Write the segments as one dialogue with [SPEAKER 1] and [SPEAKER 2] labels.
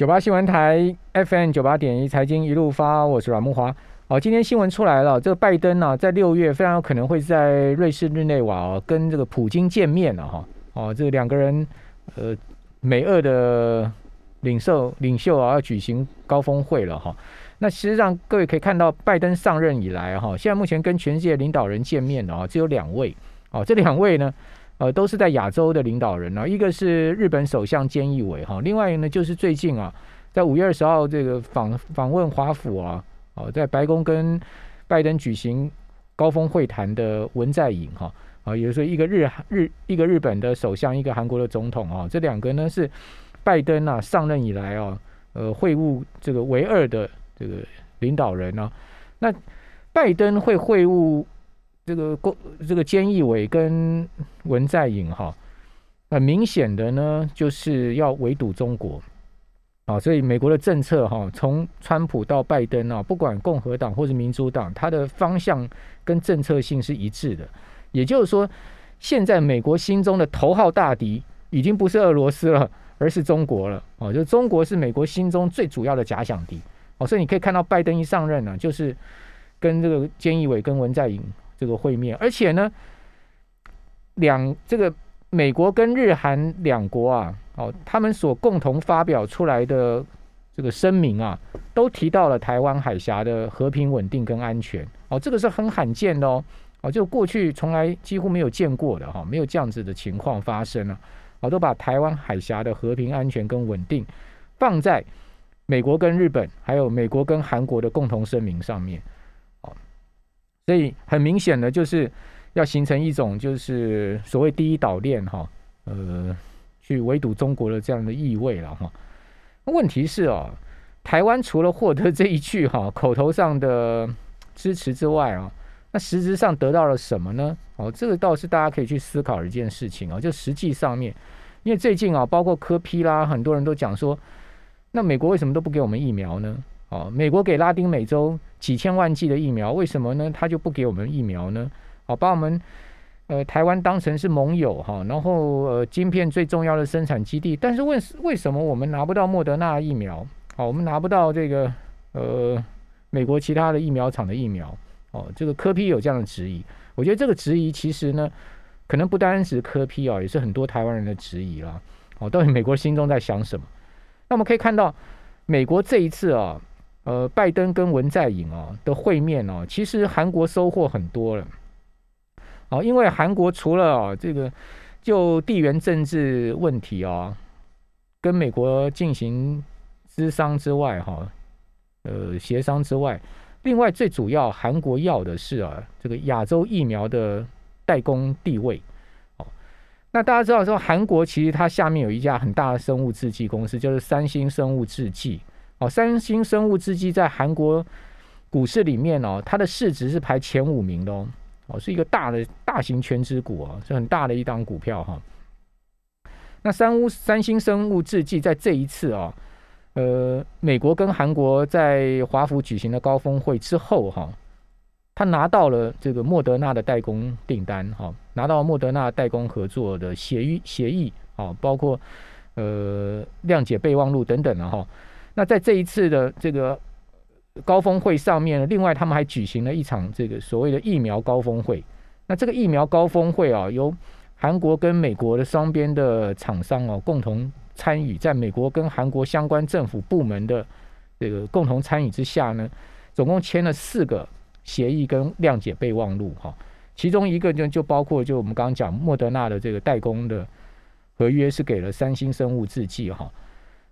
[SPEAKER 1] 九八新闻台 FM 九八点一财经一路发，我是阮木华。哦，今天新闻出来了，这个拜登呢，在六月非常有可能会在瑞士日内瓦哦，跟这个普京见面了哈。哦，这两个人，呃，美俄的领袖领袖啊，要举行高峰会了哈。那实际上各位可以看到，拜登上任以来哈，现在目前跟全世界领导人见面的啊，只有两位。哦，这两位呢？呃，都是在亚洲的领导人啊，一个是日本首相菅义伟哈，另外呢就是最近啊，在五月二十号这个访访问华府啊，哦，在白宫跟拜登举行高峰会谈的文在寅哈，啊，也就是一个日日一个日本的首相，一个韩国的总统啊，这两个呢是拜登啊上任以来啊，呃，会晤这个唯二的这个领导人啊，那拜登会会晤。这个公这个菅义伟跟文在寅哈，很明显的呢，就是要围堵中国啊，所以美国的政策哈，从川普到拜登啊，不管共和党或者民主党，它的方向跟政策性是一致的。也就是说，现在美国心中的头号大敌已经不是俄罗斯了，而是中国了哦，就中国是美国心中最主要的假想敌哦，所以你可以看到拜登一上任呢，就是跟这个菅义伟跟文在寅。这个会面，而且呢，两这个美国跟日韩两国啊，哦，他们所共同发表出来的这个声明啊，都提到了台湾海峡的和平稳定跟安全，哦，这个是很罕见的哦，哦，就过去从来几乎没有见过的哈，没有这样子的情况发生了，哦，都把台湾海峡的和平安全跟稳定放在美国跟日本，还有美国跟韩国的共同声明上面。所以很明显的，就是要形成一种就是所谓第一岛链哈，呃，去围堵中国的这样的意味了哈。问题是哦，台湾除了获得这一句哈口头上的支持之外啊，那实质上得到了什么呢？哦，这个倒是大家可以去思考一件事情啊，就实际上面，因为最近啊，包括科批啦，很多人都讲说，那美国为什么都不给我们疫苗呢？哦，美国给拉丁美洲几千万剂的疫苗，为什么呢？他就不给我们疫苗呢？好，把我们呃台湾当成是盟友哈，然后呃晶片最重要的生产基地，但是问为什么我们拿不到莫德纳疫苗？好，我们拿不到这个呃美国其他的疫苗厂的疫苗？哦，这个科批有这样的质疑，我觉得这个质疑其实呢，可能不单是科批啊，也是很多台湾人的质疑啦。哦，到底美国心中在想什么？那我们可以看到，美国这一次啊。呃，拜登跟文在寅哦的会面哦，其实韩国收获很多了。哦，因为韩国除了啊这个就地缘政治问题啊，跟美国进行咨商之外，哈，呃，协商之外，另外最主要韩国要的是啊，这个亚洲疫苗的代工地位。哦，那大家知道说，韩国其实它下面有一家很大的生物制剂公司，就是三星生物制剂。哦，三星生物制剂在韩国股市里面哦，它的市值是排前五名的哦，哦，是一个大的大型全值股哦，是很大的一档股票哈。那三乌三星生物制剂在这一次啊，呃，美国跟韩国在华府举行的高峰会之后哈，他拿到了这个莫德纳的代工订单哈，拿到莫德纳代工合作的协议协议啊，包括呃谅解备忘录等等的哈。那在这一次的这个高峰会上面呢，另外他们还举行了一场这个所谓的疫苗高峰会。那这个疫苗高峰会啊，由韩国跟美国的双边的厂商哦共同参与，在美国跟韩国相关政府部门的这个共同参与之下呢，总共签了四个协议跟谅解备忘录哈。其中一个就就包括就我们刚刚讲莫德纳的这个代工的合约是给了三星生物制剂哈。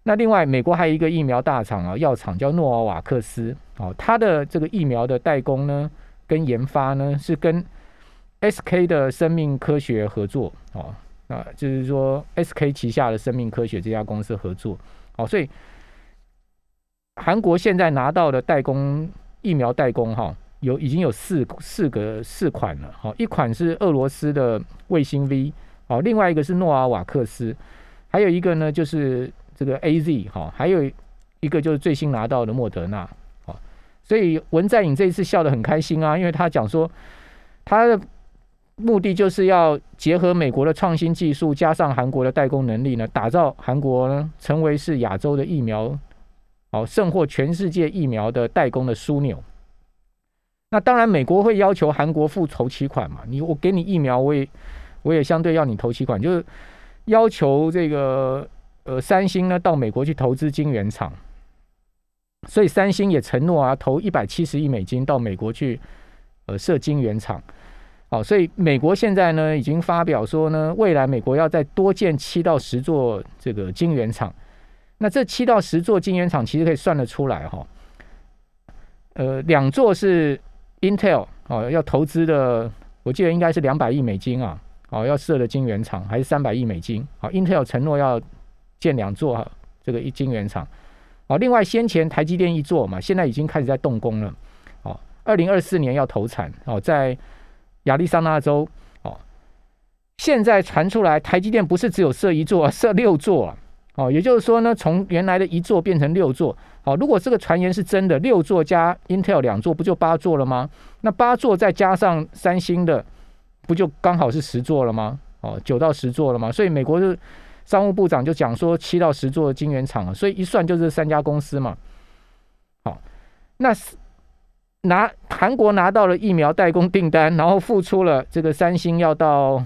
[SPEAKER 1] 那另外，美国还有一个疫苗大厂啊，药厂叫诺瓦瓦克斯。哦，它的这个疫苗的代工呢，跟研发呢是跟 S K 的生命科学合作。哦，那，就是说 S K 旗下的生命科学这家公司合作。哦，所以韩国现在拿到的代工疫苗代工哈，有已经有四四个四款了，好，一款是俄罗斯的卫星 V，哦，另外一个是诺瓦瓦克斯，还有一个呢就是。这个 A Z 哈，还有一个就是最新拿到的莫德纳，所以文在寅这一次笑得很开心啊，因为他讲说他的目的就是要结合美国的创新技术，加上韩国的代工能力呢，打造韩国呢成为是亚洲的疫苗，哦，胜获全世界疫苗的代工的枢纽。那当然，美国会要求韩国付筹期款嘛？你我给你疫苗，我也我也相对要你投期款，就是要求这个呃三星呢到美国去投资晶圆厂，所以三星也承诺啊投一百七十亿美金到美国去呃设晶圆厂。好，所以美国现在呢已经发表说呢，未来美国要再多建七到十座这个晶圆厂。那这七到十座晶圆厂其实可以算得出来哈。呃，两座是 Intel 哦要投资的，我记得应该是两百亿美金啊。哦，要设的晶圆厂还是三百亿美金。好，Intel 承诺要建两座这个一晶圆厂。好，另外先前台积电一座嘛，现在已经开始在动工了。哦，二零二四年要投产。哦，在亚利桑那州，哦，现在传出来，台积电不是只有设一座，设六座，哦，也就是说呢，从原来的一座变成六座，好，如果这个传言是真的，六座加 Intel 两座，不就八座了吗？那八座再加上三星的，不就刚好是十座了吗？哦，九到十座了吗？所以美国的商务部长就讲说，七到十座的晶圆厂，所以一算就是三家公司嘛。好，那。拿韩国拿到了疫苗代工订单，然后付出了这个三星要到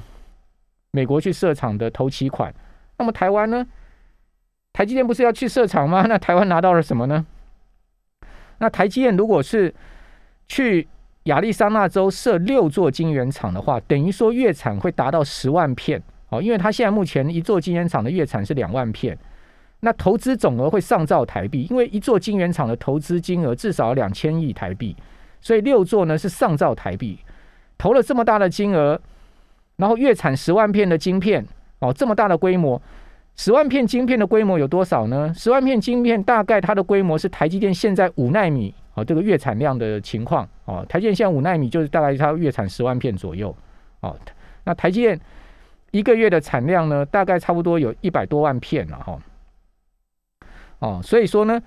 [SPEAKER 1] 美国去设厂的头期款。那么台湾呢？台积电不是要去设厂吗？那台湾拿到了什么呢？那台积电如果是去亚利桑那州设六座晶圆厂的话，等于说月产会达到十万片哦，因为它现在目前一座晶圆厂的月产是两万片。那投资总额会上兆台币，因为一座晶圆厂的投资金额至少两千亿台币，所以六座呢是上兆台币，投了这么大的金额，然后月产十万片的晶片哦，这么大的规模，十万片晶片的规模有多少呢？十万片晶片大概它的规模是台积电现在五纳米哦，这个月产量的情况哦，台积电现在五纳米就是大概它月产十万片左右哦，那台积电一个月的产量呢，大概差不多有一百多万片了哈。哦，所以说呢，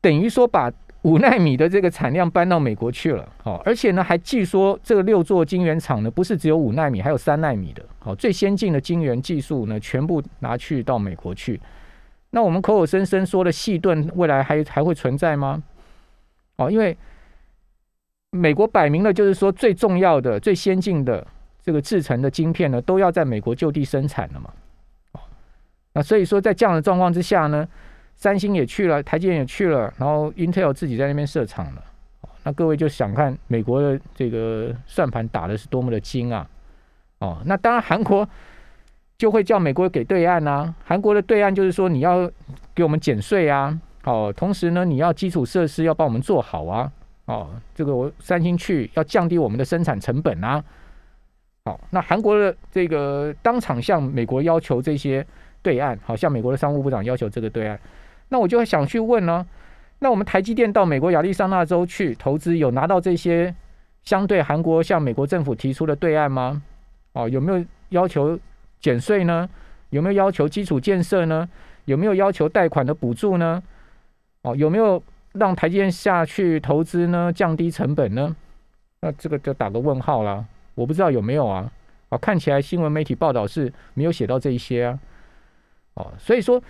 [SPEAKER 1] 等于说把五纳米的这个产量搬到美国去了，哦，而且呢还据说这个六座晶圆厂呢不是只有五纳米，还有三纳米的，哦，最先进的晶圆技术呢全部拿去到美国去。那我们口口声声说的细盾未来还还会存在吗？哦，因为美国摆明了就是说最重要的、最先进的这个制成的晶片呢都要在美国就地生产了嘛。哦，那所以说在这样的状况之下呢。三星也去了，台积电也去了，然后 Intel 自己在那边设厂了。那各位就想看美国的这个算盘打的是多么的精啊！哦，那当然韩国就会叫美国给对岸啊。韩国的对岸就是说你要给我们减税啊，哦，同时呢你要基础设施要帮我们做好啊，哦，这个我三星去要降低我们的生产成本啊。好，那韩国的这个当场向美国要求这些对岸，好像美国的商务部长要求这个对岸。那我就想去问呢，那我们台积电到美国亚利桑那州去投资，有拿到这些相对韩国向美国政府提出的对岸吗？哦，有没有要求减税呢？有没有要求基础建设呢？有没有要求贷款的补助呢？哦，有没有让台积电下去投资呢？降低成本呢？那这个就打个问号了，我不知道有没有啊。哦，看起来新闻媒体报道是没有写到这一些啊。哦，所以说。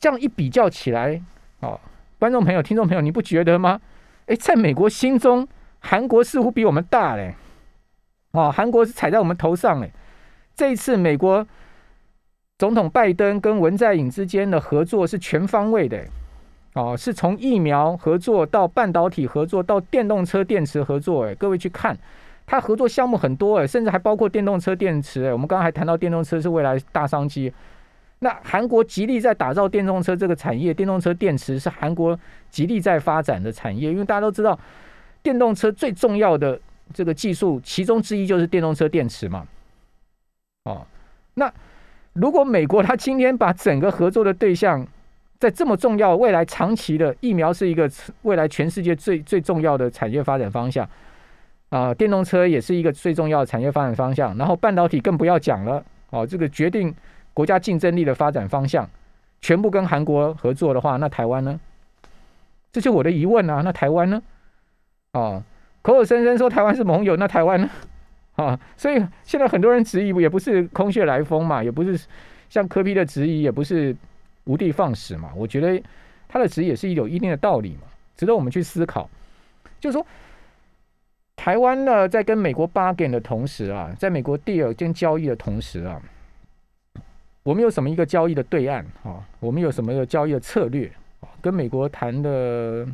[SPEAKER 1] 这样一比较起来，哦，观众朋友、听众朋友，你不觉得吗？哎，在美国心中，韩国似乎比我们大嘞，哦，韩国是踩在我们头上嘞。这一次，美国总统拜登跟文在寅之间的合作是全方位的，哦，是从疫苗合作到半导体合作到电动车电池合作，哎，各位去看，他合作项目很多，哎，甚至还包括电动车电池，哎，我们刚刚还谈到电动车是未来大商机。那韩国极力在打造电动车这个产业，电动车电池是韩国极力在发展的产业，因为大家都知道，电动车最重要的这个技术其中之一就是电动车电池嘛。哦，那如果美国它今天把整个合作的对象在这么重要、未来长期的疫苗是一个未来全世界最最重要的产业发展方向啊，电动车也是一个最重要的产业发展方向，然后半导体更不要讲了哦，这个决定。国家竞争力的发展方向，全部跟韩国合作的话，那台湾呢？这就我的疑问啊。那台湾呢？哦，口口声声说台湾是盟友，那台湾呢？啊，所以现在很多人质疑，也不是空穴来风嘛，也不是像科比的质疑，也不是无的放矢嘛。我觉得他的质疑也是有一定的道理嘛，值得我们去思考。就是说，台湾呢，在跟美国 bargain 的同时啊，在美国 deal 跟交易的同时啊，我们有什么一个交易的对岸啊？我们有什么一个交易的策略？跟美国谈的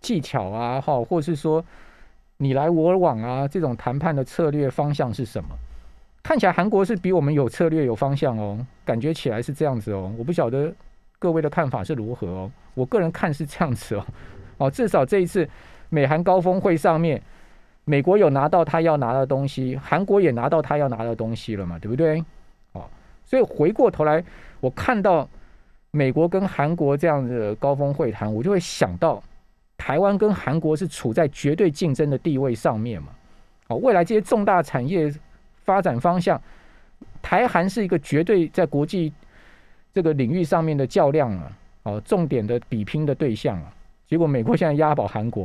[SPEAKER 1] 技巧啊，哈，或是说。你来我往啊，这种谈判的策略方向是什么？看起来韩国是比我们有策略、有方向哦，感觉起来是这样子哦。我不晓得各位的看法是如何哦。我个人看是这样子哦。哦，至少这一次美韩高峰会上面，美国有拿到他要拿的东西，韩国也拿到他要拿的东西了嘛，对不对？哦，所以回过头来，我看到美国跟韩国这样的高峰会谈，我就会想到。台湾跟韩国是处在绝对竞争的地位上面嘛？哦，未来这些重大产业发展方向，台韩是一个绝对在国际这个领域上面的较量啊，哦，重点的比拼的对象啊。结果美国现在押宝韩国。